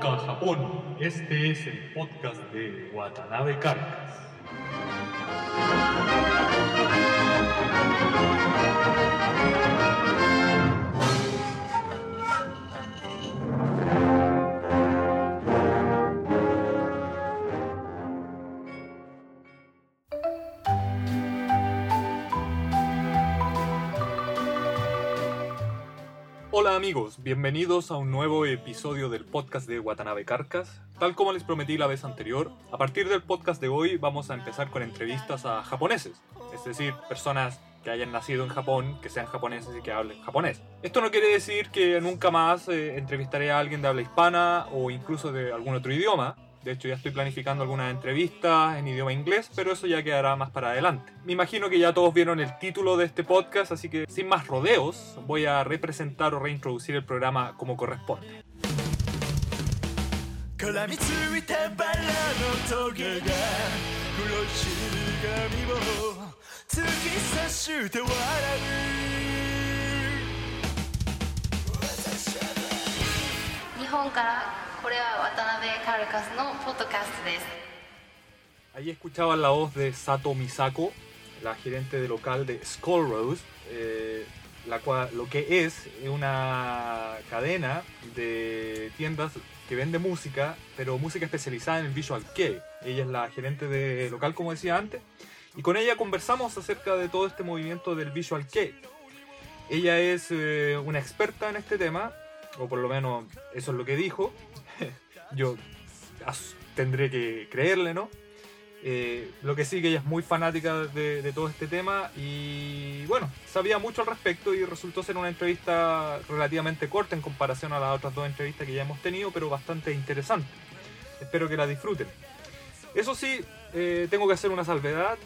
Japón. Este es el podcast de Watanabe Carcas. Hola amigos, bienvenidos a un nuevo episodio del podcast de Watanabe Carcas. Tal como les prometí la vez anterior, a partir del podcast de hoy vamos a empezar con entrevistas a japoneses, es decir, personas que hayan nacido en Japón, que sean japoneses y que hablen japonés. Esto no quiere decir que nunca más eh, entrevistaré a alguien de habla hispana o incluso de algún otro idioma, de hecho, ya estoy planificando algunas entrevistas en idioma inglés, pero eso ya quedará más para adelante. Me imagino que ya todos vieron el título de este podcast, así que sin más rodeos, voy a representar o reintroducir el programa como corresponde. Ahí escuchaban la voz de Sato Misako, la gerente de local de Skull Rose, eh, la cual, lo que es una cadena de tiendas que vende música, pero música especializada en el visual kei. Ella es la gerente de local, como decía antes, y con ella conversamos acerca de todo este movimiento del visual kei. Ella es eh, una experta en este tema, o por lo menos eso es lo que dijo. Yo tendré que creerle, ¿no? Eh, lo que sí que ella es muy fanática de, todo este tema y bueno, sabía mucho al respecto y resultó ser una entrevista relativamente corta en comparación a las otras dos entrevistas que ya hemos tenido, pero bastante interesante. Espero que la disfruten. Eso sí, eh, tengo que hacer una salvedad.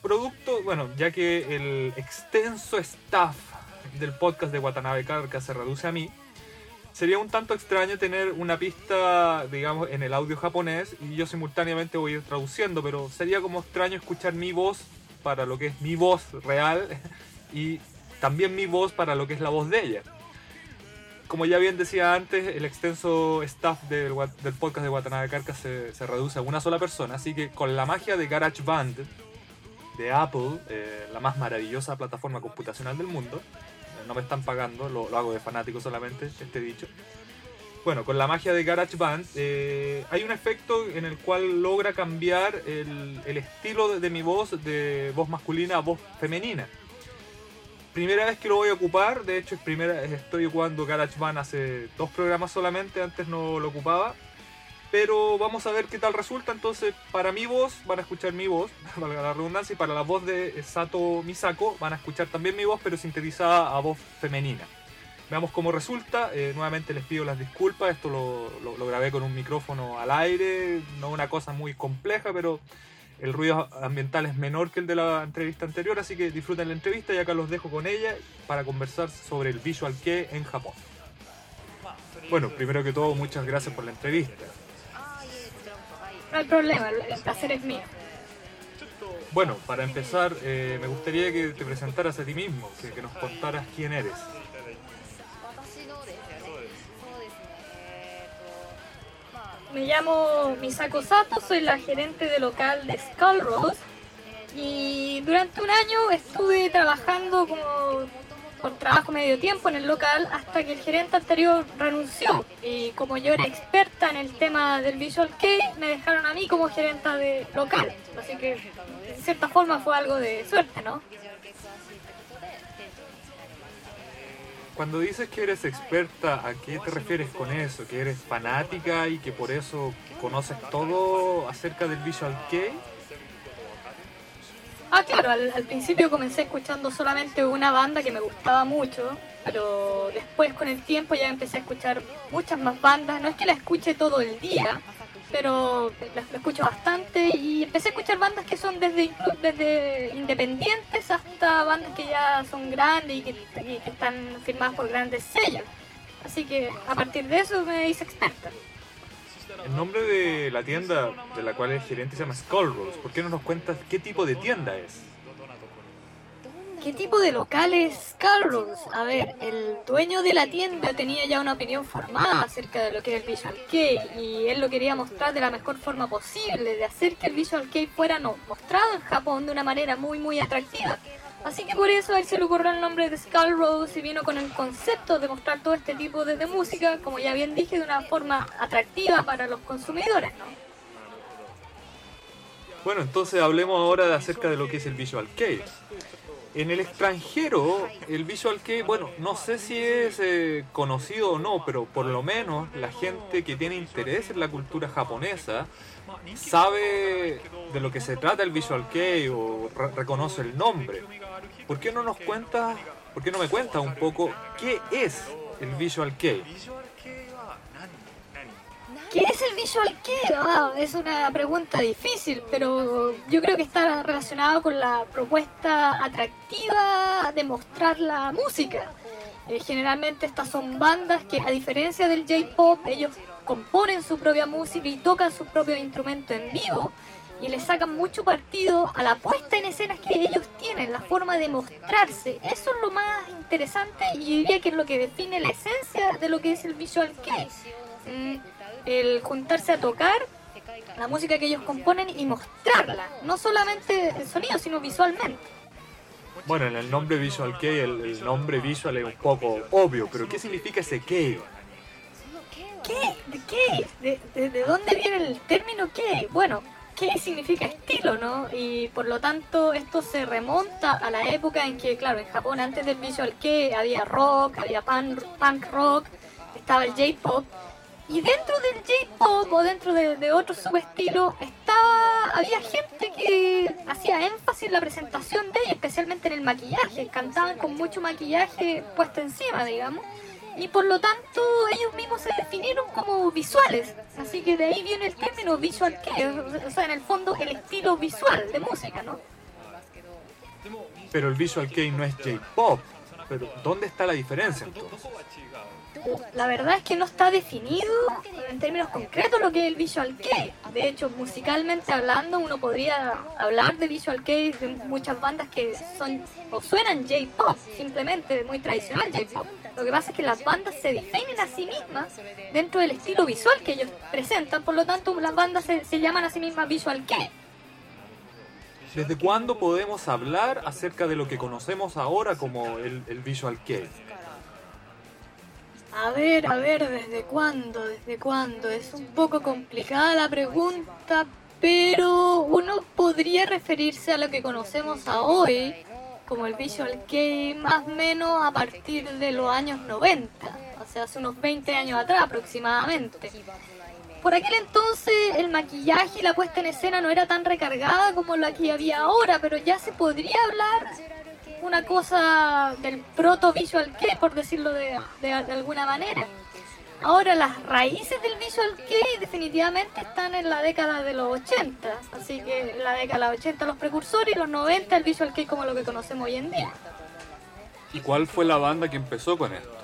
Producto, bueno, ya que el extenso staff del podcast de Watanabe Carca se reduce a mí, sería un tanto extraño tener una pista, digamos, en el audio japonés y yo simultáneamente voy a ir traduciendo, pero sería como extraño escuchar mi voz para lo que es mi voz real y también mi voz para lo que es la voz de ella. Como ya bien decía antes, el extenso staff del, podcast de Watanabe Carca se, reduce a una sola persona, así que con la magia de GarageBand de Apple, eh, la más maravillosa plataforma computacional del mundo, no me están pagando, lo, hago de fanático solamente, este dicho. Bueno, con la magia de GarageBand eh, hay un efecto en el cual logra cambiar el, estilo de, mi voz de voz masculina a voz femenina. Primera vez que lo voy a ocupar, de hecho es primera, estoy ocupando GarageBand hace dos programas solamente, antes no lo ocupaba pero vamos a ver qué tal resulta. Entonces, para mi voz van a escuchar mi voz, valga la redundancia, y para la voz de Sato Misako van a escuchar también mi voz, pero sintetizada a voz femenina. Veamos cómo resulta. Eh, nuevamente les pido las disculpas. Esto lo, lo, grabé con un micrófono al aire, no una cosa muy compleja, pero el ruido ambiental es menor que el de la entrevista anterior, así que disfruten la entrevista y acá los dejo con ella para conversar sobre el Visual Kei en Japón. Bueno, primero que todo, muchas gracias por la entrevista. No hay problema, el placer es mío. Bueno, para empezar, eh, me gustaría que te presentaras a ti mismo, que, nos contaras quién eres. Me llamo Misako Sato, soy la gerente de local de Skull Rose y durante un año estuve trabajando como por trabajo medio tiempo en el local hasta que el gerente anterior renunció. Y como yo era experta en el tema del Visual Kei, me dejaron a mí como gerenta de local. Así que, de cierta forma, fue algo de suerte, ¿no? Cuando dices que eres experta, ¿a qué te refieres con eso? ¿Que eres fanática y que por eso conoces todo acerca del Visual Kei? Ah, claro, al, principio comencé escuchando solamente una banda que me gustaba mucho, pero después con el tiempo ya empecé a escuchar muchas más bandas. No es que la escuche todo el día, pero la, escucho bastante y empecé a escuchar bandas que son desde, desde independientes hasta bandas que ya son grandes y que, y que están firmadas por grandes sellos. Así que a partir de eso me hice experta. El nombre de la tienda de la cual el gerente se llama Skull Rose. ¿Por qué no nos cuentas qué tipo de tienda es? ¿Qué tipo de local es Carlos? A ver, el dueño de la tienda tenía ya una opinión formada acerca de lo que era el Visual Kei y él lo quería mostrar de la mejor forma posible, de hacer que el Visual Kei fuera no, mostrado en Japón de una manera muy muy atractiva. Así que por eso a él se le ocurrió el nombre de Skull Rose y vino con el concepto de mostrar todo este tipo de, música, como ya bien dije, de una forma atractiva para los consumidores, ¿no? Bueno, entonces hablemos ahora de acerca de lo que es el Visual Kei. En el extranjero, el Visual Kei, bueno, no sé si es eh, conocido o no, pero por lo menos la gente que tiene interés en la cultura japonesa sabe de lo que se trata el Visual Kei o re- reconoce el nombre. ¿Por qué no nos cuentas, por qué no me cuentas un poco qué es el Visual Kei? ¿Qué es el Visual Kei? Ah, es una pregunta difícil, pero yo creo que está relacionado con la propuesta atractiva de mostrar la música. Eh, generalmente estas son bandas que, a diferencia del J-Pop, ellos componen su propia música y tocan su propio instrumento en vivo y le sacan mucho partido a la puesta en escenas que ellos tienen, la forma de mostrarse. Eso es lo más interesante y yo diría que es lo que define la esencia de lo que es el Visual Kei. Mm, el juntarse a tocar la música que ellos componen y mostrarla, no solamente en sonido, sino visualmente. Bueno, en el nombre Visual Kei, el, el nombre visual es un poco obvio, pero ¿qué significa ese Kei? ¿Qué? ¿De qué? ¿De, de, de dónde viene el término qué? Bueno, qué significa estilo, ¿no? Y por lo tanto esto se remonta a la época en que, claro, en Japón antes del visual kei había rock, había pan- punk rock, estaba el J-pop. Y dentro del J-pop o dentro de, de otro subestilo estaba, había gente que hacía énfasis en la presentación de ellos, especialmente en el maquillaje. Cantaban con mucho maquillaje puesto encima, digamos y por lo tanto ellos mismos se definieron como visuales. Así que de ahí viene el término visual que, o sea, en el fondo el estilo visual de música, ¿no? Pero el Visual Kei no es J-Pop. Pero ¿dónde está la diferencia entonces? La verdad es que no está definido en términos concretos lo que es el visual kei. De hecho, musicalmente hablando, uno podría hablar de visual kei de muchas bandas que son o suenan J-pop, simplemente muy tradicional J-pop. Lo que pasa es que las bandas se definen a sí mismas dentro del estilo visual que ellos presentan, por lo tanto las bandas se, se llaman a sí mismas visual kei. ¿Desde cuándo podemos hablar acerca de lo que conocemos ahora como el, el Visual Kei? A ver, a ver, ¿desde cuándo? ¿Desde cuándo? Es un poco complicada la pregunta, pero uno podría referirse a lo que conocemos a hoy como el Visual Kei más o menos a partir de los años 90, o sea, hace unos 20 años atrás aproximadamente. Por aquel entonces el maquillaje y la puesta en escena no era tan recargada como la que había ahora, pero ya se podría hablar una cosa del proto visual kei, por decirlo de, de- de alguna manera. Ahora las raíces del visual kei definitivamente están en la década de los 80, así que la década de los 80 los precursores y los 90 el visual kei como lo que conocemos hoy en día. ¿Y cuál fue la banda que empezó con esto?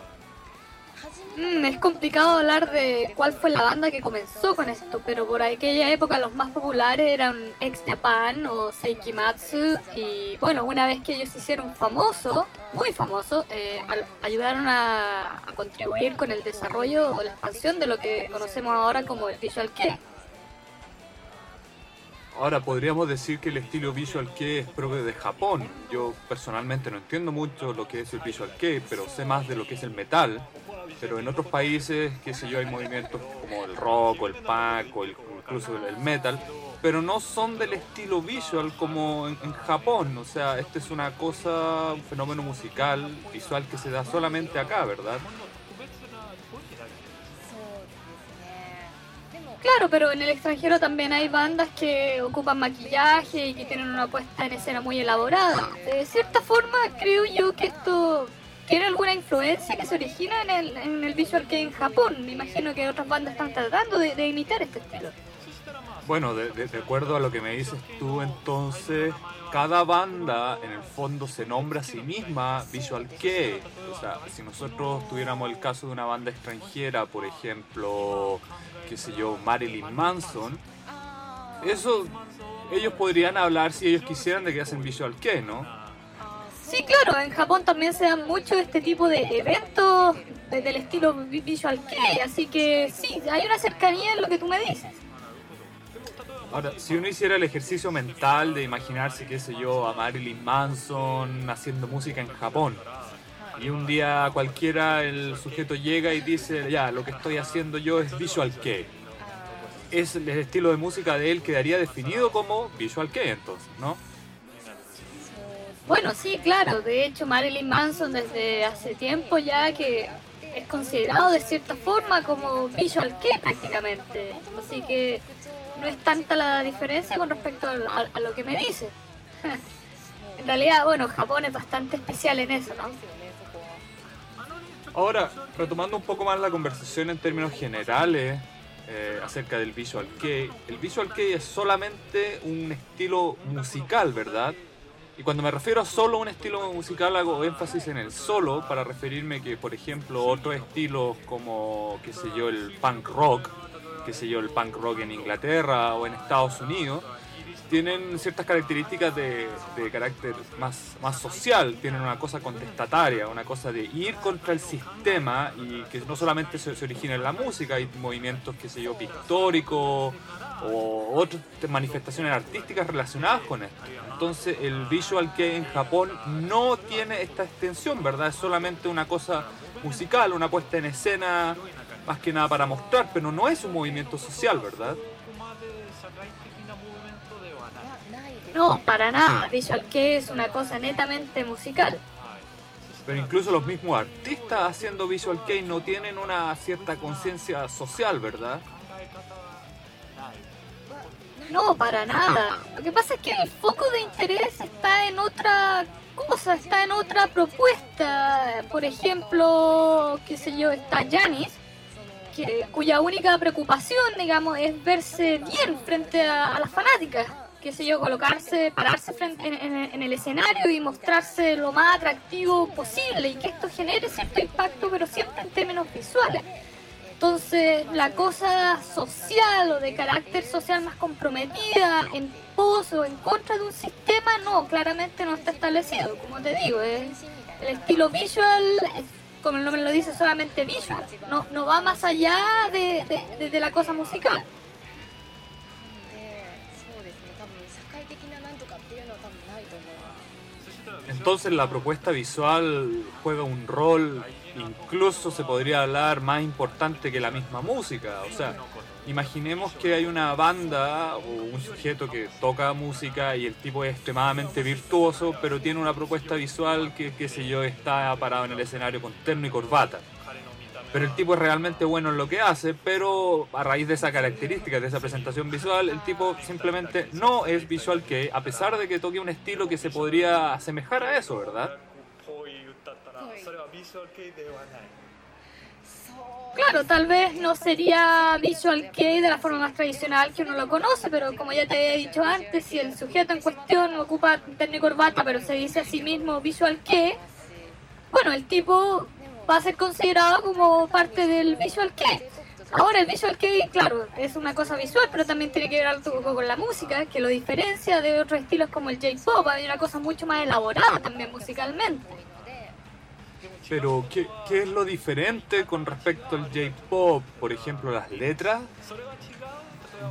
Mm, es complicado hablar de cuál fue la banda que comenzó con esto, pero por aquella época los más populares eran Ex Japan o Seikimatsu y bueno, una vez que ellos se hicieron famosos, muy famosos, eh, ayudaron a, a contribuir con el desarrollo o la expansión de lo que conocemos ahora como el Visual Kei. Ahora podríamos decir que el estilo Visual Kei es propio de Japón. Yo personalmente no entiendo mucho lo que es el Visual Kei, pero sé más de lo que es el metal. Pero en otros países, qué sé yo, hay movimientos como el rock o el punk o el- incluso el metal, pero no son del estilo visual como en, Japón. O sea, este es una cosa, un fenómeno musical, visual que se da solamente acá, ¿verdad? Claro, pero en el extranjero también hay bandas que ocupan maquillaje y que tienen una puesta en escena muy elaborada. De cierta forma, creo yo que esto tiene alguna influencia que se origina en el, en el visual que en Japón. Me imagino que otras bandas están tratando de, imitar este estilo. Bueno, de acuerdo a lo que me dices tú, entonces, cada banda en el fondo se nombra a sí misma Visual Kei. O sea, si nosotros tuviéramos el caso de una banda extranjera, por ejemplo, qué sé yo, Marilyn Manson, eso, ellos podrían hablar si ellos quisieran de que hacen Visual Kei, ¿no? Sí, claro, en Japón también se dan mucho este tipo de eventos del estilo Visual Kei, así que sí, hay una cercanía en lo que tú me dices. Ahora, si uno hiciera el ejercicio mental de imaginarse, qué sé yo, a Marilyn Manson haciendo música en Japón, y un día cualquiera el sujeto llega y dice, ya, lo que estoy haciendo yo es Visual Kei. Es el estilo de música de él quedaría definido como Visual Kei entonces, ¿no? Bueno, sí, claro. De hecho, Marilyn Manson desde hace tiempo ya que es considerado de cierta forma como Visual Kei prácticamente. Así que no es tanta la diferencia con respecto a, lo que me dice. en realidad, bueno, Japón es bastante especial en eso, ¿no? Ahora, retomando un poco más la conversación en términos generales eh, acerca del Visual Kei, el Visual Kei es solamente un estilo musical, ¿verdad? Cuando me refiero a solo un estilo musical hago énfasis en el solo para referirme que, por ejemplo, otros estilos como, qué sé yo, el punk rock, qué sé yo, el punk rock en Inglaterra o en Estados Unidos, tienen ciertas características de, carácter más, más social, tienen una cosa contestataria, una cosa de ir contra el sistema y que no solamente se, origina en la música, hay movimientos, qué sé yo, pictóricos o otras manifestaciones artísticas relacionadas con esto. Entonces el visual que en Japón no tiene esta extensión, ¿verdad? Es solamente una cosa musical, una puesta en escena más que nada para mostrar, pero no es un movimiento social, ¿verdad? No, para nada. Visual que es una cosa netamente musical. Pero incluso los mismos artistas haciendo Visual Kei no tienen una cierta conciencia social, ¿verdad? No, para nada. Lo que pasa es que el foco de interés está en otra cosa, está en otra propuesta. Por ejemplo, qué sé yo, está Janis, cuya única preocupación, digamos, es verse bien frente a, las fanáticas. Qué sé yo, colocarse, pararse frente en, el escenario y mostrarse lo más atractivo posible y que esto genere cierto impacto, pero siempre en términos visuales. Entonces, la cosa social o de carácter social más comprometida en pos o en contra de un sistema, no, claramente no está establecido. Como te digo, es el estilo visual como el nombre lo dice, solamente visual. No, no va más allá de, de, la cosa musical. Entonces la propuesta visual juega un rol, incluso se podría hablar, más importante que la misma música. O sea, Imaginemos que hay una banda o un sujeto que toca música y el tipo es extremadamente virtuoso, pero tiene una propuesta visual que, qué sé yo, está parado en el escenario con terno y corbata. Pero el tipo es realmente bueno en lo que hace, pero a raíz de esa característica, de esa presentación visual, el tipo simplemente no es visual que, a pesar de que toque un estilo que se podría asemejar a eso, ¿verdad? Claro, tal vez no sería Visual Kei de la forma más tradicional que uno lo conoce, pero como ya te he dicho antes, si el sujeto en cuestión ocupa terno y corbata, pero se dice a sí mismo Visual Kei, bueno, el tipo va a ser considerado como parte del Visual Kei. Ahora, el Visual Kei, claro, es una cosa visual, pero también tiene que ver algo con la música, que lo diferencia de otros estilos como el J-Pop, hay una cosa mucho más elaborada también musicalmente. Pero, ¿qué, ¿qué, es lo diferente con respecto al J-Pop? Por ejemplo, las letras.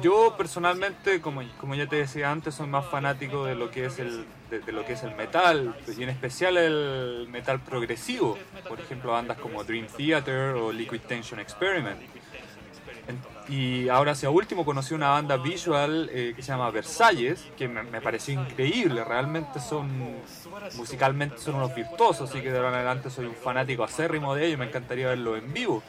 Yo personalmente, como, como ya te decía antes, soy más fanático de lo que es el, de, lo que es el metal, y en especial el metal progresivo. Por ejemplo, bandas como Dream Theater o Liquid Tension Experiment. Y ahora hacia último conocí una banda visual eh, que se llama Versalles, que me, pareció increíble, realmente son, musicalmente son unos virtuosos, así que de ahora en adelante soy un fanático acérrimo de ellos, me encantaría verlo en vivo.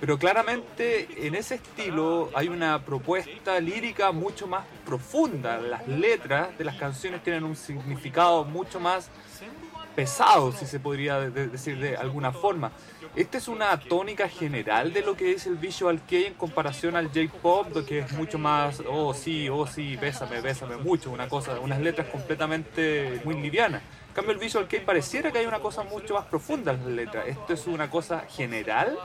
Pero claramente en ese estilo hay una propuesta lírica mucho más profunda, las letras de las canciones tienen un significado mucho más pesado, si se podría decir de alguna forma. Esta es una tónica general de lo que es el Visual Kei en comparación al J-Pop, que es mucho más, oh sí, oh sí, bésame, bésame mucho, una cosa, unas letras completamente muy livianas. En cambio, el Visual Kei pareciera que hay una cosa mucho más profunda en las letras. ¿Esto es una cosa general?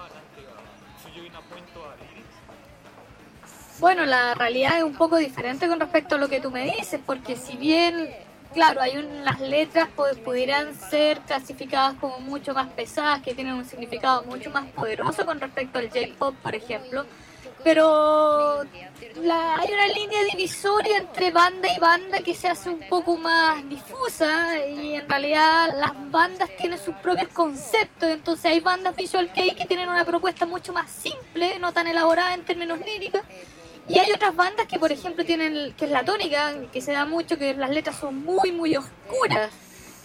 Bueno, la realidad es un poco diferente con respecto a lo que tú me dices, porque si bien claro, hay unas letras que pudieran ser clasificadas como mucho más pesadas, que tienen un significado mucho más poderoso con respecto al J-pop, por ejemplo. Pero la, hay una línea divisoria entre banda y banda que se hace un poco más difusa y en realidad las bandas tienen sus propios conceptos, entonces hay bandas visual kei que tienen una propuesta mucho más simple, no tan elaborada en términos líricos, y hay otras bandas que, por ejemplo, tienen, que es la tónica, que se da mucho, que las letras son muy, muy oscuras.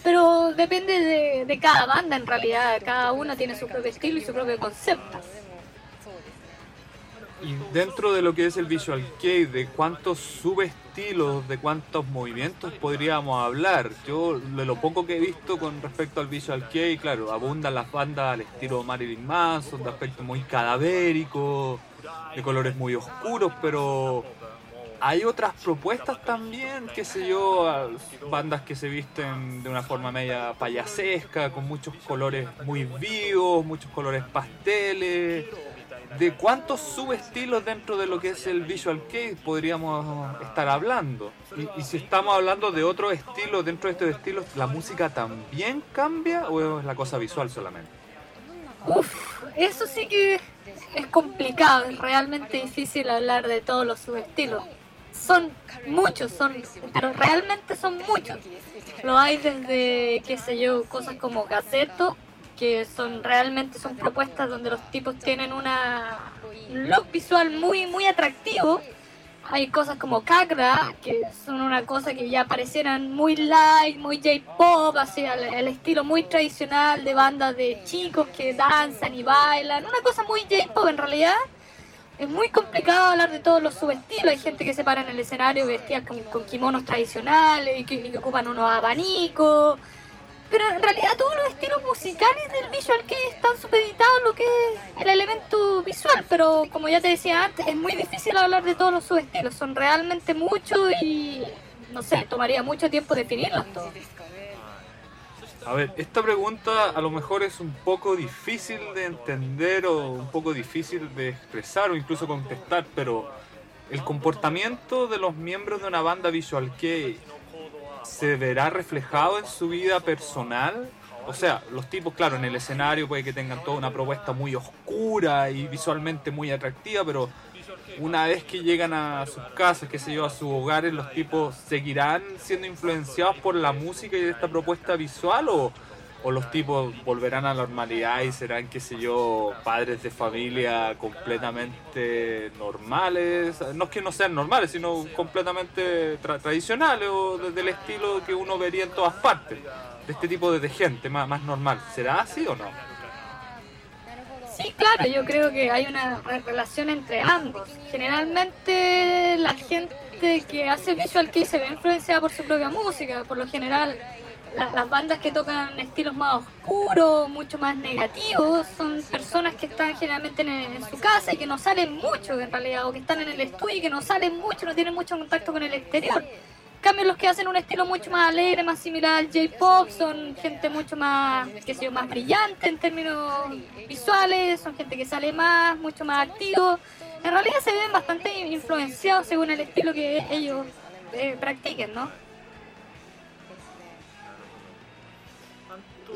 Pero depende de, cada banda en realidad, cada una tiene su propio estilo y su propio concepto. Y dentro de lo que es el Visual Kei, ¿de cuántos subestilos, de cuántos movimientos podríamos hablar? Yo, de lo poco que he visto con respecto al Visual Kei, claro, abundan las bandas al estilo Marilyn Manson, de aspecto muy cadavérico, de colores muy oscuros, pero hay otras propuestas también, qué sé yo, bandas que se visten de una forma media payasesca, con muchos colores muy vivos, muchos colores pasteles. ¿De cuántos subestilos dentro de lo que es el Visual Kei podríamos estar hablando? Y, si estamos hablando de otro estilo dentro de estos estilos, ¿la música también cambia o es la cosa visual solamente? Uf, eso sí que es complicado, es realmente difícil hablar de todos los subestilos. Son muchos, son, pero realmente son muchos. Lo hay desde, qué sé yo, cosas como caseto, que son realmente son propuestas donde los tipos tienen una un look visual muy muy atractivo hay cosas como Kakra, que son una cosa que ya parecieran muy light, muy J-pop, así el, estilo muy tradicional de bandas de chicos que danzan y bailan, una cosa muy J-pop en realidad. Es muy complicado hablar de todos los subestilos. Hay gente que se para en el escenario vestida con, con kimonos tradicionales y que, y que ocupan unos abanicos pero en realidad todos los estilos musicales del visual que están supeditados lo que es el elemento visual, pero como ya te decía antes, es muy difícil hablar de todos los subestilos, son realmente muchos y no sé, tomaría mucho tiempo definirlos todos. A ver, esta pregunta a lo mejor es un poco difícil de entender o un poco difícil de expresar o incluso contestar, pero el comportamiento de los miembros de una banda visual que se verá reflejado en su vida personal. O sea, los tipos, claro, en el escenario puede que tengan toda una propuesta muy oscura y visualmente muy atractiva, pero una vez que llegan a sus casas, que se yo, a sus hogares, los tipos seguirán siendo influenciados por la música y esta propuesta visual o, o los tipos volverán a la normalidad y serán, qué sé yo, padres de familia completamente normales, no es que no sean normales, sino completamente tradicionales o del estilo que uno vería en todas partes, de este tipo de gente más, más normal. ¿Será así o no? Sí, claro, yo creo que hay una relación entre ambos. Generalmente la gente que hace visual que se ve influenciada por su propia música, por lo general las bandas que tocan estilos más oscuros, mucho más negativos, son personas que están generalmente en, su casa y que no salen mucho en realidad, o que están en el estudio y que no salen mucho, no tienen mucho contacto con el exterior. En cambio, los que hacen un estilo mucho más alegre, más similar al J-pop, son gente mucho más, qué sé yo, más brillante en términos visuales, son gente que sale más, mucho más activo. En realidad se ven bastante influenciados según el estilo que ellos eh, practiquen, ¿no?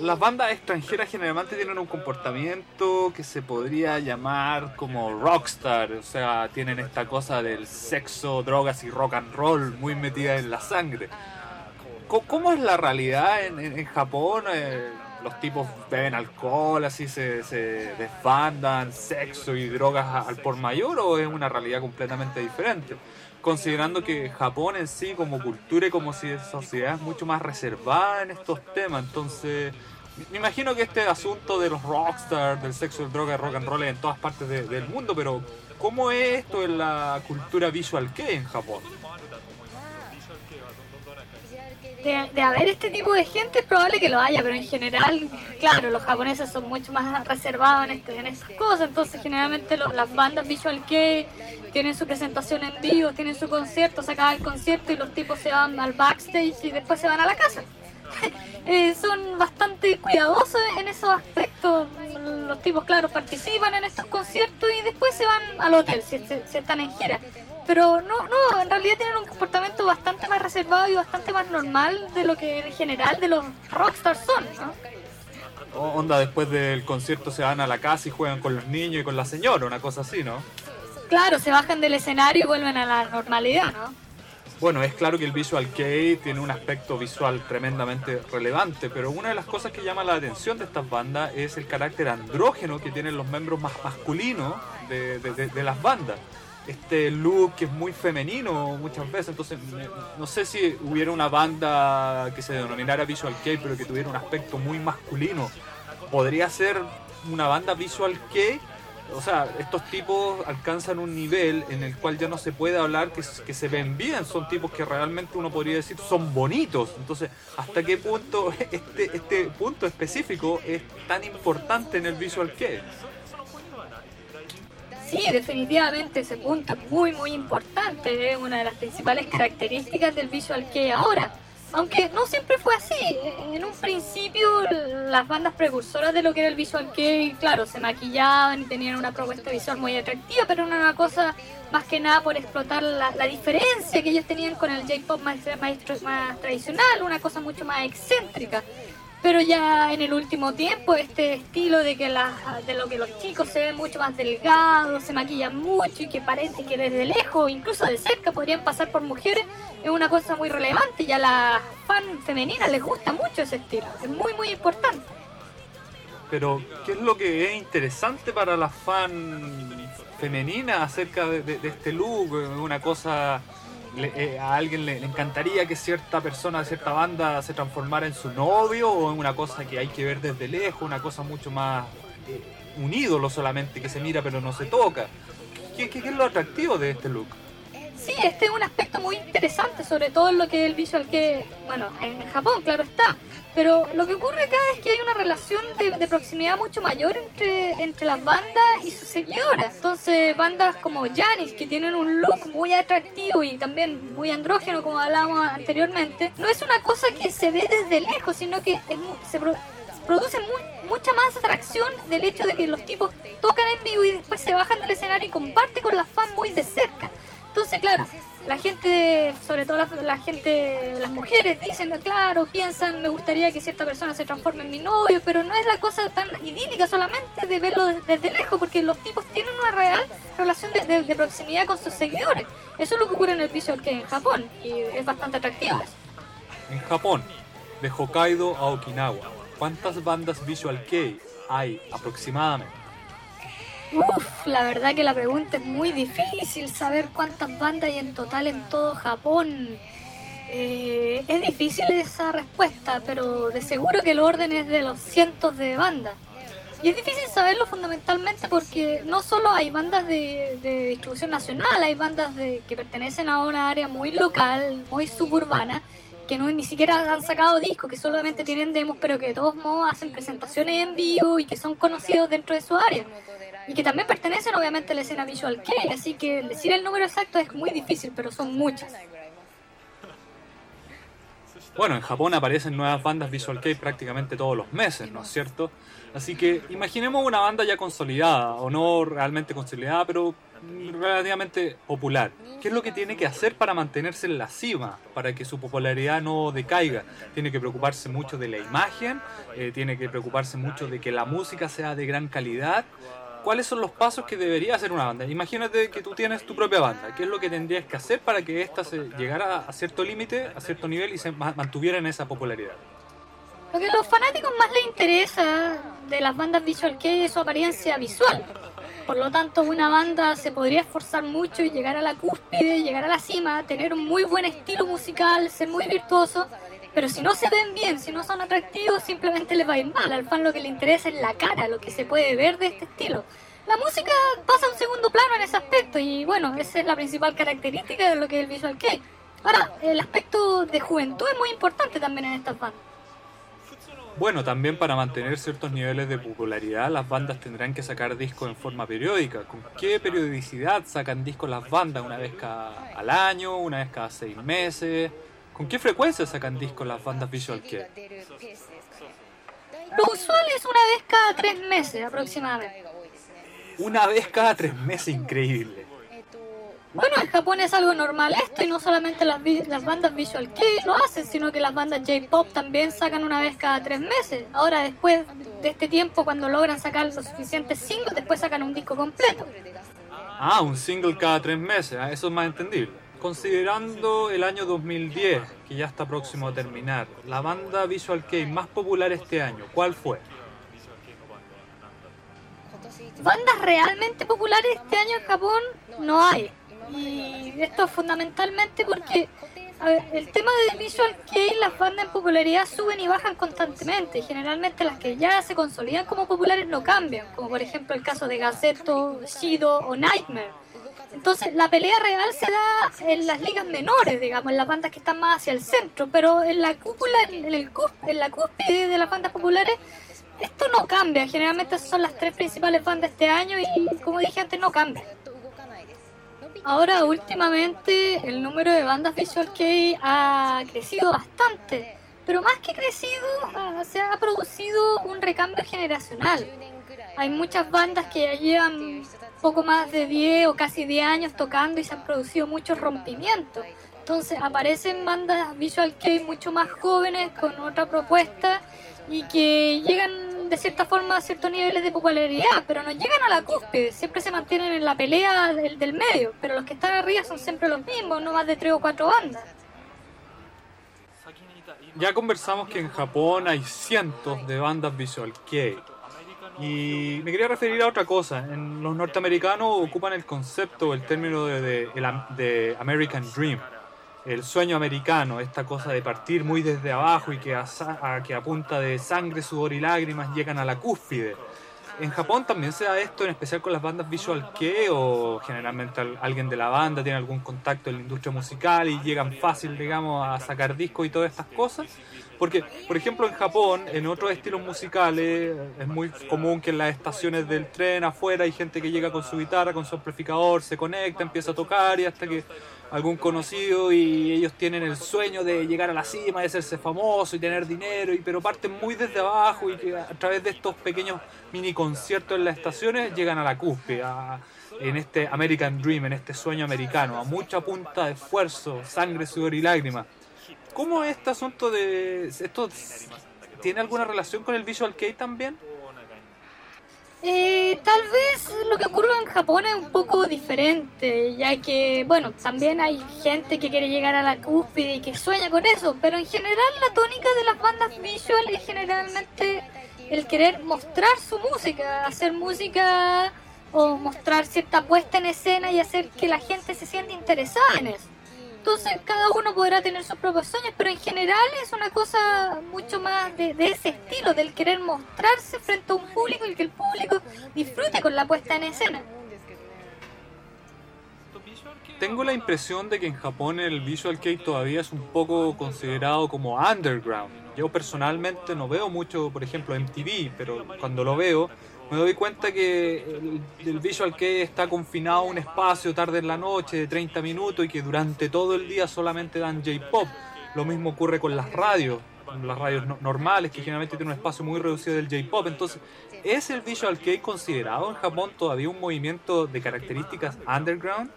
Las bandas extranjeras generalmente tienen un comportamiento que se podría llamar como rockstar, o sea, tienen esta cosa del sexo, drogas y rock and roll muy metida en la sangre. ¿Cómo es la realidad en, Japón? Eh, los tipos beben alcohol, así se, se desbandan, sexo y drogas al por mayor, o es una realidad completamente diferente? Considerando que Japón en sí como cultura y como sociedad es mucho más reservada en estos temas, entonces me imagino que este asunto de los rockstars, del sexo, del droga, rock and roll en todas partes del mundo, pero ¿cómo es esto en la cultura visual que en Japón? De, haber este tipo de gente es probable que lo haya, pero en general, claro, los japoneses son mucho más reservados en, este, en esas cosas, entonces generalmente las bandas visual que tienen su presentación en vivo, tienen su concierto, se el concierto y los tipos se van al backstage y después se van a la casa. Eh, son bastante cuidadosos en esos aspectos. Los tipos, claro, participan en estos conciertos y después se van al hotel si, están en gira. Pero no, no, en realidad tienen un comportamiento bastante más reservado y bastante más normal de lo que en general de los rockstars son, ¿no? Onda, después del concierto se van a la casa y juegan con los niños y con la señora, una cosa así, ¿no? Claro, se bajan del escenario y vuelven a la normalidad, ¿no? Bueno, es claro que el Visual Kei tiene un aspecto visual tremendamente relevante, pero una de las cosas que llama la atención de estas bandas es el carácter andrógeno que tienen los miembros más masculinos de, de las bandas este look que es muy femenino muchas veces. Entonces, no sé si hubiera una banda que se denominara Visual Kei, pero que tuviera un aspecto muy masculino. Podría ser una banda Visual Kei. O sea, estos tipos alcanzan un nivel en el cual ya no se puede hablar que, que se ven bien. Son tipos que realmente uno podría decir son bonitos. Entonces, ¿hasta qué punto este, este punto específico es tan importante en el Visual Kei? Sí, definitivamente ese punto es muy muy importante, es una de las principales características del visual que ahora. Aunque no siempre fue así. En un principio las bandas precursoras de lo que era el visual que, claro, se maquillaban y tenían una propuesta visual muy atractiva, pero era una cosa más que nada por explotar la, diferencia que ellos tenían con el J-Pop más, más, más tradicional, una cosa mucho más excéntrica pero ya en el último tiempo este estilo de que de lo que los chicos se ven mucho más delgados, se maquillan mucho y que parece que desde lejos, incluso de cerca, podrían pasar por mujeres, es una cosa muy relevante y a las fan femeninas les gusta mucho ese estilo, es muy muy importante. Pero, ¿qué es lo que es interesante para las fan femeninas acerca de, de este look? Una cosa eh, a alguien le, encantaría que cierta persona, cierta banda se transformara en su novio o en una cosa que hay que ver desde lejos, una cosa mucho más eh, un ídolo solamente que se mira pero no se toca. ¿Qué, qué, qué es lo atractivo de este look? Sí, este es un aspecto muy interesante, sobre todo en lo que es el visual que, bueno, en Japón, claro está. Pero lo que ocurre acá es que hay una relación de, proximidad mucho mayor entre, entre las bandas y sus seguidoras. Entonces, bandas como Janis, que tienen un look muy atractivo y también muy andrógeno, como hablábamos anteriormente, no es una cosa que se ve desde lejos, sino que se produce mucha más atracción del hecho de que los tipos tocan en vivo y después se bajan del escenario y comparten con las fans muy de cerca. Entonces, claro, la gente, sobre todo la, gente, las mujeres dicen, claro, piensan, me gustaría que cierta persona se transforme en mi novio, pero no es la cosa tan idílica solamente de verlo desde lejos, porque los tipos tienen una real relación de, proximidad con sus seguidores. Eso es lo que ocurre en el Visual que en Japón, y es bastante atractivo. En Japón, de Hokkaido a Okinawa, ¿cuántas bandas Visual Kei hay aproximadamente? Uf, la verdad que la pregunta es muy difícil, saber cuántas bandas hay en total en todo Japón. Eh, es difícil esa respuesta, pero de seguro que el orden es de los cientos de bandas. Y es difícil saberlo fundamentalmente porque no solo hay bandas de, distribución nacional, hay bandas de, que pertenecen a una área muy local, muy suburbana, que no ni siquiera han sacado discos, que solamente tienen demos, pero que de todos modos hacen presentaciones en vivo y que son conocidos dentro de su área y que también pertenecen obviamente a la escena visual que así que decir el número exacto es muy difícil, pero son muchas. Bueno, en Japón aparecen nuevas bandas Visual Kei prácticamente todos los meses, ¿no es cierto? Así que imaginemos una banda ya consolidada, o no realmente consolidada, pero relativamente popular. ¿Qué es lo que tiene que hacer para mantenerse en la cima, para que su popularidad no decaiga? Tiene que preocuparse mucho de la imagen, eh, tiene que preocuparse mucho de que la música sea de gran calidad cuáles son los pasos que debería hacer una banda. Imagínate que tú tienes tu propia banda. ¿Qué es lo que tendrías que hacer para que ésta se llegara a cierto límite, a cierto nivel y se mantuviera en esa popularidad? Lo que a los fanáticos más les interesa de las bandas visual que es su apariencia visual. Por lo tanto, una banda se podría esforzar mucho y llegar a la cúspide, llegar a la cima, tener un muy buen estilo musical, ser muy virtuoso, pero si no se ven bien, si no son atractivos, simplemente les va a ir mal. Al fan lo que le interesa es la cara, lo que se puede ver de este estilo. La música pasa a un segundo plano en ese aspecto y bueno, esa es la principal característica de lo que es el visual que. Ahora, el aspecto de juventud es muy importante también en estas bandas. Bueno, también para mantener ciertos niveles de popularidad, las bandas tendrán que sacar discos en forma periódica. ¿Con qué periodicidad sacan discos las bandas? ¿Una vez cada al año? ¿Una vez cada seis meses? ¿Con qué frecuencia sacan discos las bandas Visual Kei? Lo usual es una vez cada tres meses aproximadamente. Una vez cada tres meses, increíble. Bueno, en Japón es algo normal esto y no solamente las, las bandas Visual Kei lo hacen, sino que las bandas J-Pop también sacan una vez cada tres meses. Ahora, después de este tiempo, cuando logran sacar los suficientes singles, después sacan un disco completo. Ah, un single cada tres meses, ah, eso es más entendible. Considerando el año 2010, que ya está próximo a terminar, la banda Visual Kei más popular este año, ¿cuál fue? Bandas realmente populares este año en Japón no hay. Y esto es fundamentalmente porque el tema de Visual Kei, las bandas en popularidad suben y bajan constantemente. Generalmente las que ya se consolidan como populares no cambian, como por ejemplo el caso de Gazeto, Shido o Nightmare. Entonces la pelea real se da en las ligas menores, digamos, en las bandas que están más hacia el centro, pero en la cúpula, en, el, en la cúspide de las bandas populares, esto no cambia. Generalmente son las tres principales bandas este año y como dije antes no cambia. Ahora últimamente el número de bandas Visual Kei ha crecido bastante, pero más que crecido se ha producido un recambio generacional. Hay muchas bandas que ya llevan poco más de 10 o casi 10 años tocando y se han producido muchos rompimientos. Entonces aparecen bandas Visual Kei mucho más jóvenes con otra propuesta y que llegan de cierta forma a ciertos niveles de popularidad, pero no llegan a la cúspide, siempre se mantienen en la pelea del, medio, pero los que están arriba son siempre los mismos, no más de 3 o 4 bandas. Ya conversamos que en Japón hay cientos de bandas Visual Kei. Y me quería referir a otra cosa. En los norteamericanos ocupan el concepto, el término de, de- de American Dream, el sueño americano, esta cosa de partir muy desde abajo y que a, a- que a punta de sangre, sudor y lágrimas llegan a la cúspide. En Japón también se da esto, en especial con las bandas Visual Kei o generalmente al- alguien de la banda tiene algún contacto en la industria musical y llegan fácil, digamos, a sacar discos y todas estas cosas. Porque, por ejemplo, en Japón, en otros estilos musicales, es muy común que en las estaciones del tren afuera hay gente que llega con su guitarra, con su amplificador, se conecta, empieza a tocar y hasta que algún conocido y ellos tienen el sueño de llegar a la cima, de hacerse famoso y tener dinero, y, pero parten muy desde abajo y que a través de estos pequeños mini conciertos en las estaciones llegan a la cúspide, a- en este American Dream, en este sueño americano, a mucha punta de esfuerzo, sangre, sudor y lágrimas. ¿Cómo es este asunto de... esto tiene alguna relación con el Visual Kei también? Eh, tal vez lo que ocurre en Japón es un poco diferente, ya que, bueno, también hay gente que quiere llegar a la cúspide y que sueña con eso, pero en general la tónica de las bandas visual es generalmente el querer mostrar su música, hacer música o mostrar cierta puesta en escena y hacer que la gente se sienta interesada en eso. Entonces cada uno podrá tener sus propios sueños, pero en general es una cosa mucho más de, ese estilo, del querer mostrarse frente a un público y que el público disfrute con la puesta en escena. Tengo la impresión de que en Japón el Visual Kei todavía es un poco considerado como underground. Yo personalmente no veo mucho, por ejemplo, MTV, pero cuando lo veo me doy cuenta que el, Visual Kei está confinado a un espacio tarde en la noche de 30 minutos y que durante todo el día solamente dan J-Pop. Lo mismo ocurre con las radios, las radios no- normales que generalmente tienen un espacio muy reducido del J-Pop. Entonces, ¿es el Visual Kei considerado en Japón todavía un movimiento de características underground?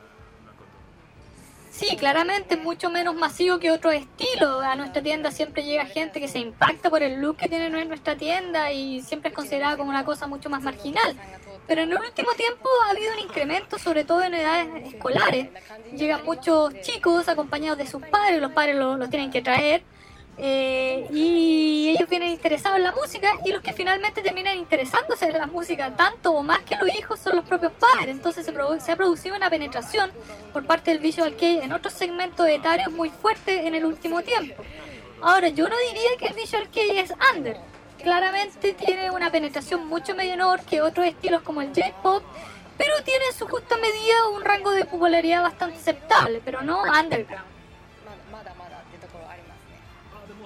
Sí, claramente mucho menos masivo que otros estilos. A nuestra tienda siempre llega gente que se impacta por el look que tiene en nuestra tienda y siempre es considerada como una cosa mucho más marginal. Pero en el último tiempo ha habido un incremento, sobre todo en edades escolares. Llegan muchos chicos acompañados de sus padres, los padres los, los tienen que traer. Eh, y ellos vienen interesados en la música y los que finalmente terminan interesándose en la música tanto o más que los hijos son los propios padres. Entonces se, se ha producido una penetración por parte del Visual Kei en otros segmentos etarios muy fuerte en el último tiempo. Ahora, yo no diría que el Visual Kei es under. Claramente tiene una penetración mucho menor que otros estilos como el J-Pop, pero tiene en su justa medida un rango de popularidad bastante aceptable, pero no underground.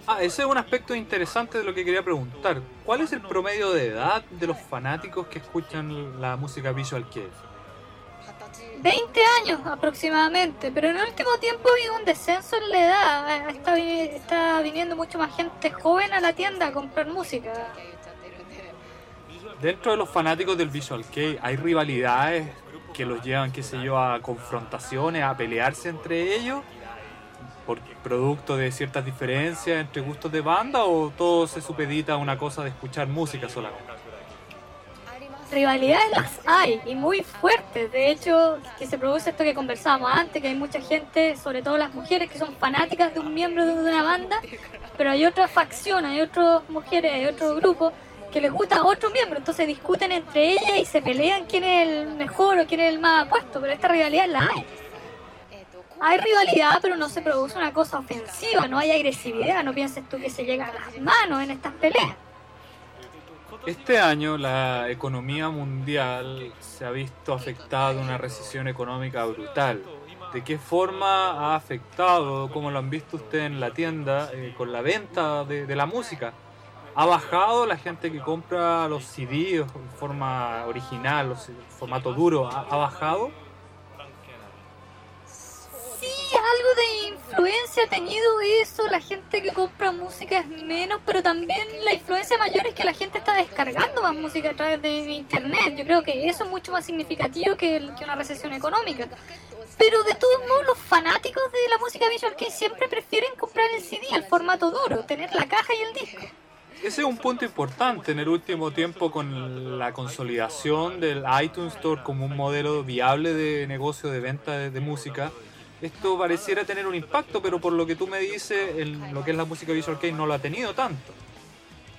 Ah, ese es un aspecto interesante de lo que quería preguntar. ¿Cuál es el promedio de edad de los fanáticos que escuchan la música visual que 20 años aproximadamente, pero en el último tiempo vi un descenso en la edad. Eh, está, está viniendo mucho más gente joven a la tienda a comprar música. Dentro de los fanáticos del Visual Kei hay rivalidades que los llevan, qué sé yo, a confrontaciones, a pelearse entre ellos por producto de ciertas diferencias entre gustos de banda, o todo se supedita a una cosa de escuchar música solamente. Rivalidades las hay y muy fuertes. De hecho, que se produce esto que conversábamos antes, que hay mucha gente, sobre todo las mujeres, que son fanáticas de un miembro de una banda, pero hay otra facción, hay otras mujeres, hay otro grupo que les gusta a otro miembro, entonces discuten entre ellas y se pelean quién es el mejor o quién es el más apuesto, pero esta rivalidad la hay. Hay rivalidad, pero no se produce una cosa ofensiva, no hay agresividad, no pienses tú que se llega a las manos en estas peleas. Este año la economía mundial se ha visto afectada de una recesión económica brutal. ¿De qué forma ha afectado, como lo han visto ustedes en la tienda, eh, con la venta de, la música? ¿Ha bajado la gente que compra los CDs en forma original, los, formato duro? ¿Ha, ha bajado? Algo de influencia ha tenido eso, la gente que compra música es menos, pero también la influencia mayor es que la gente está descargando más música a través de internet. Yo creo que eso es mucho más significativo que, una recesión económica. Pero de todos modos, los fanáticos de la música visual que siempre prefieren comprar el CD, el formato duro, tener la caja y el disco. Ese es un punto importante en el último tiempo con la consolidación del iTunes Store como un modelo viable de negocio de venta de música esto pareciera tener un impacto, pero por lo que tú me dices, en lo que es la música Visual Kei no lo ha tenido tanto.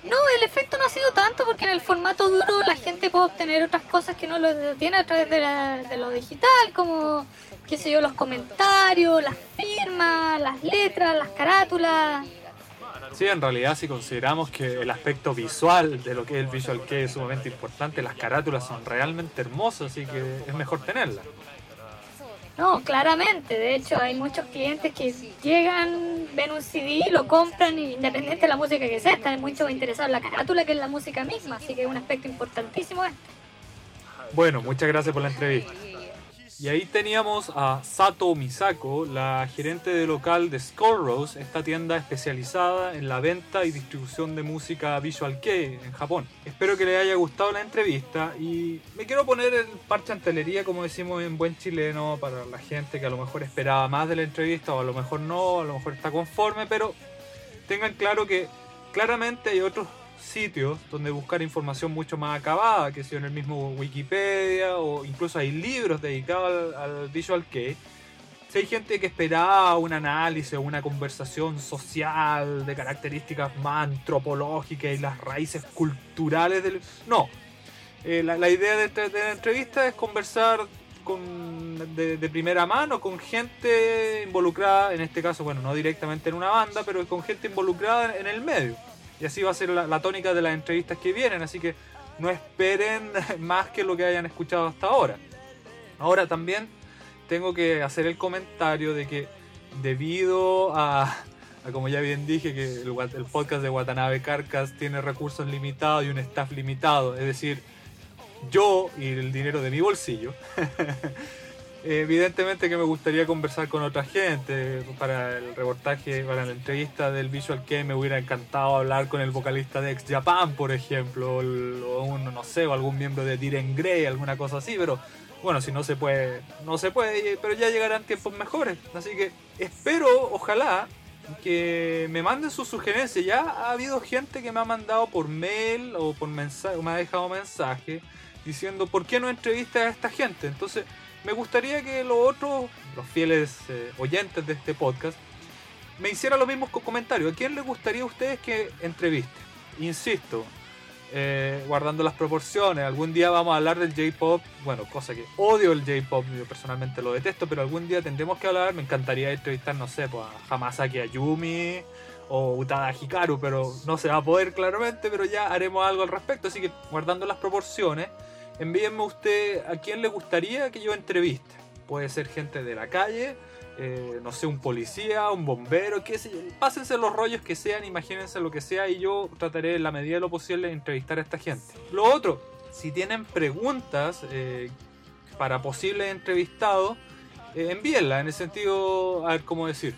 No, el efecto no ha sido tanto porque en el formato duro la gente puede obtener otras cosas que no lo tiene a través de, la, de lo digital, como, qué sé yo, los comentarios, las firmas, las letras, las carátulas. Sí, en realidad si consideramos que el aspecto visual de lo que es el Visual Kei es sumamente importante, las carátulas son realmente hermosas, así que es mejor tenerlas. No, claramente. De hecho, hay muchos clientes que llegan, ven un CD, lo compran, independiente de la música que sea, están mucho interesados en la carátula que es la música misma. Así que es un aspecto importantísimo este. Bueno, muchas gracias por la entrevista. Y ahí teníamos a Sato Misako, la gerente de local de Skull Rose, esta tienda especializada en la venta y distribución de música Visual Kei en Japón. Espero que les haya gustado la entrevista y me quiero poner el parche antelería, como decimos en buen chileno, para la gente que a lo mejor esperaba más de la entrevista o a lo mejor no, a lo mejor está conforme, pero tengan claro que claramente hay otros sitios donde buscar información mucho más acabada, que sea en el mismo Wikipedia o incluso hay libros dedicados al, al Visual Kei. Si hay gente que esperaba un análisis o una conversación social de características más antropológicas y las raíces culturales del... No, eh, la, idea de, de la entrevista es conversar con, de, de, primera mano con gente involucrada, en este caso, bueno, no directamente en una banda, pero con gente involucrada en el medio. Y así va a ser la, tónica de las entrevistas que vienen, así que no esperen más que lo que hayan escuchado hasta ahora. Ahora también tengo que hacer el comentario de que debido a, a como ya bien dije, que el, el, podcast de Watanabe Carcas tiene recursos limitados y un staff limitado, es decir, yo y el dinero de mi bolsillo. Evidentemente que me gustaría conversar con otra gente. Para el reportaje, para la entrevista del Visual Kei me hubiera encantado hablar con el vocalista de Ex Japan, por ejemplo, o un, no sé, o algún miembro de Diren Grey, alguna cosa así, pero bueno, si no se puede, no se puede, pero ya llegarán tiempos mejores. Así que espero, ojalá, que me manden sus sugerencias. Ya ha habido gente que me ha mandado por mail o por mensaje, me ha dejado mensaje diciendo por qué no entrevistas a esta gente. Entonces, me gustaría que los otros, los fieles eh, oyentes de este podcast, me hicieran los mismos comentarios. ¿A quién les gustaría a ustedes que entreviste? Insisto, eh, guardando las proporciones, algún día vamos a hablar del J-Pop, bueno, cosa que odio el J-Pop, yo personalmente lo detesto, pero algún día tendremos que hablar, me encantaría entrevistar, no sé, pues, a Hamasaki Ayumi o Utada Hikaru, pero no se va a poder claramente, pero ya haremos algo al respecto, así que guardando las proporciones, envíenme usted a quién le gustaría que yo entreviste. Puede ser gente de la calle, eh, no sé, un policía, un bombero, qué sé yo. Pásense los rollos que sean, imagínense lo que sea y yo trataré en la medida de lo posible de entrevistar a esta gente. Lo otro, si tienen preguntas eh, para posibles entrevistados, eh, envíenla en el sentido, a ver cómo decir.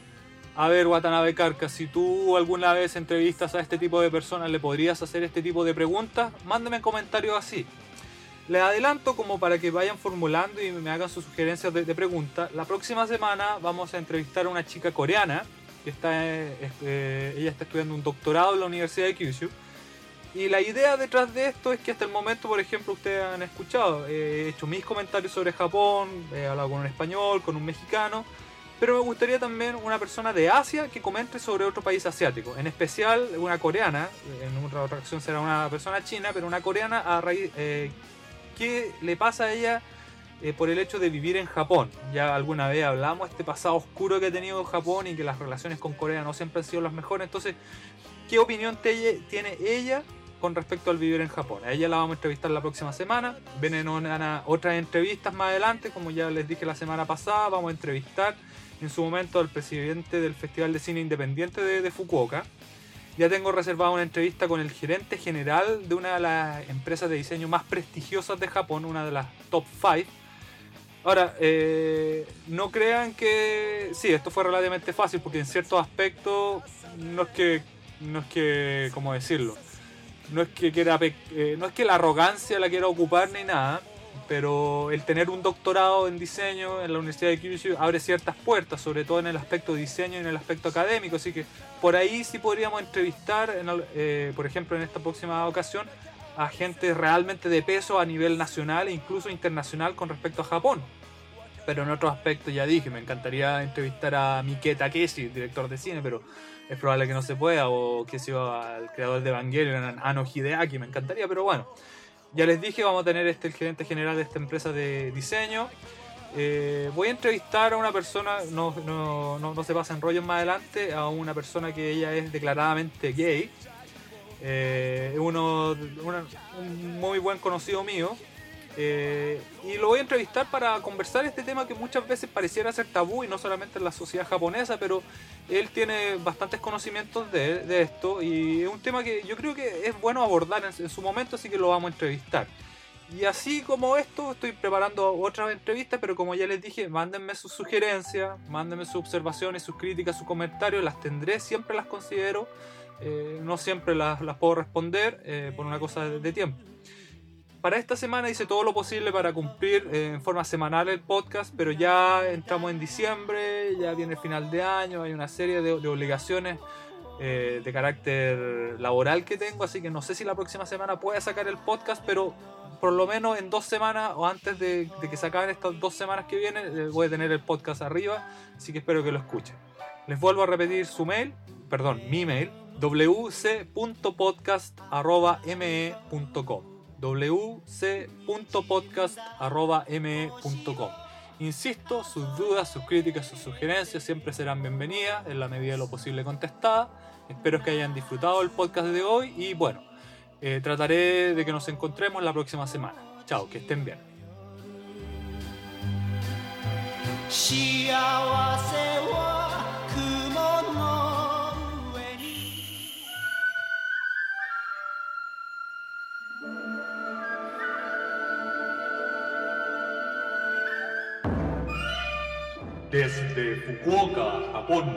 A ver, Watanabe Karka, si tú alguna vez entrevistas a este tipo de personas, ¿le podrías hacer este tipo de preguntas? Mándame comentarios así Les adelanto como para que vayan formulando y me hagan sus sugerencias de, de preguntas. La próxima semana vamos a entrevistar a una chica coreana que está, eh, eh, ella está estudiando un doctorado en la Universidad de Kyushu. Y la idea detrás de esto es que hasta el momento, por ejemplo, ustedes han escuchado, eh, he hecho mis comentarios sobre Japón, he hablado con un español, con un mexicano, pero me gustaría también una persona de Asia que comente sobre otro país asiático, en especial una coreana, en otra ocasión será una persona china, pero una coreana a raíz, eh, ¿qué le pasa a ella eh, por el hecho de vivir en Japón? Ya alguna vez hablamos de este pasado oscuro que ha tenido Japón y que las relaciones con Corea no siempre han sido las mejores, entonces, ¿qué opinión te- tiene ella con respecto al vivir en Japón. A ella la vamos a entrevistar la próxima semana. Vienen una- otras entrevistas más adelante, como ya les dije la semana pasada. Vamos a entrevistar en su momento al presidente del Festival de Cine Independiente de, de Fukuoka. Ya tengo reservada una entrevista con el gerente general de una de las empresas de diseño más prestigiosas de Japón, una de las top 5. Ahora, eh, no crean que... Sí, esto fue relativamente fácil porque en ciertos aspectos no es que... No es que... ¿Cómo decirlo? no es que quiera eh, no es que la arrogancia la quiera ocupar ni nada pero el tener un doctorado en diseño en la Universidad de Kyushu abre ciertas puertas sobre todo en el aspecto diseño y en el aspecto académico así que por ahí sí podríamos entrevistar en eh, por ejemplo en esta próxima ocasión a gente realmente de peso a nivel nacional e incluso internacional con respecto a Japón pero en otros aspectos ya dije, me encantaría entrevistar a Mike Takeshi, director de cine, pero es probable que no se pueda, o que sea al creador de Evangelion, Ano Hideaki, me encantaría, pero bueno. Ya les dije, vamos a tener este el gerente general de esta empresa de diseño. Eh, voy a entrevistar a una persona, no, no, no, no se pasen rollos más adelante, a una persona que ella es declaradamente gay. Eh, uno, un muy buen conocido mío. Eh, y lo voy a entrevistar para conversar este tema que muchas veces pareciera ser tabú y no solamente en la sociedad japonesa, pero él tiene bastantes conocimientos de, esto y es un tema que yo creo que es bueno abordar en, en su momento, así que lo vamos a entrevistar. Y así como esto, estoy preparando otras entrevistas, pero como ya les dije, mándenme sus sugerencias, mándenme sus observaciones, sus críticas, sus comentarios, las tendré, siempre las considero, eh, no siempre las, puedo responder eh, por una cosa de tiempo. Para esta semana hice todo lo posible para cumplir eh, en forma semanal el podcast, pero ya entramos en diciembre, ya viene el final de año, hay una serie de, obligaciones eh, de carácter laboral que tengo, así que no sé si la próxima semana pueda sacar el podcast, pero por lo menos en dos semanas o antes de, de que se acaben estas dos semanas que vienen, eh, voy a tener el podcast arriba, así que espero que lo escuchen. Les vuelvo a repetir su mail, perdón, mi mail, wc.podcast.me.com wc.podcast.me.com Insisto, sus dudas, sus críticas, sus sugerencias siempre serán bienvenidas, en la medida de lo posible contestadas. Espero que hayan disfrutado el podcast de hoy y bueno, eh, trataré de que nos encontremos la próxima semana. Chao, que estén bien. 幸せは Desde Fukuoka, Japón,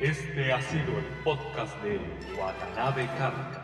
este ha sido el podcast de Watanabe Carcas.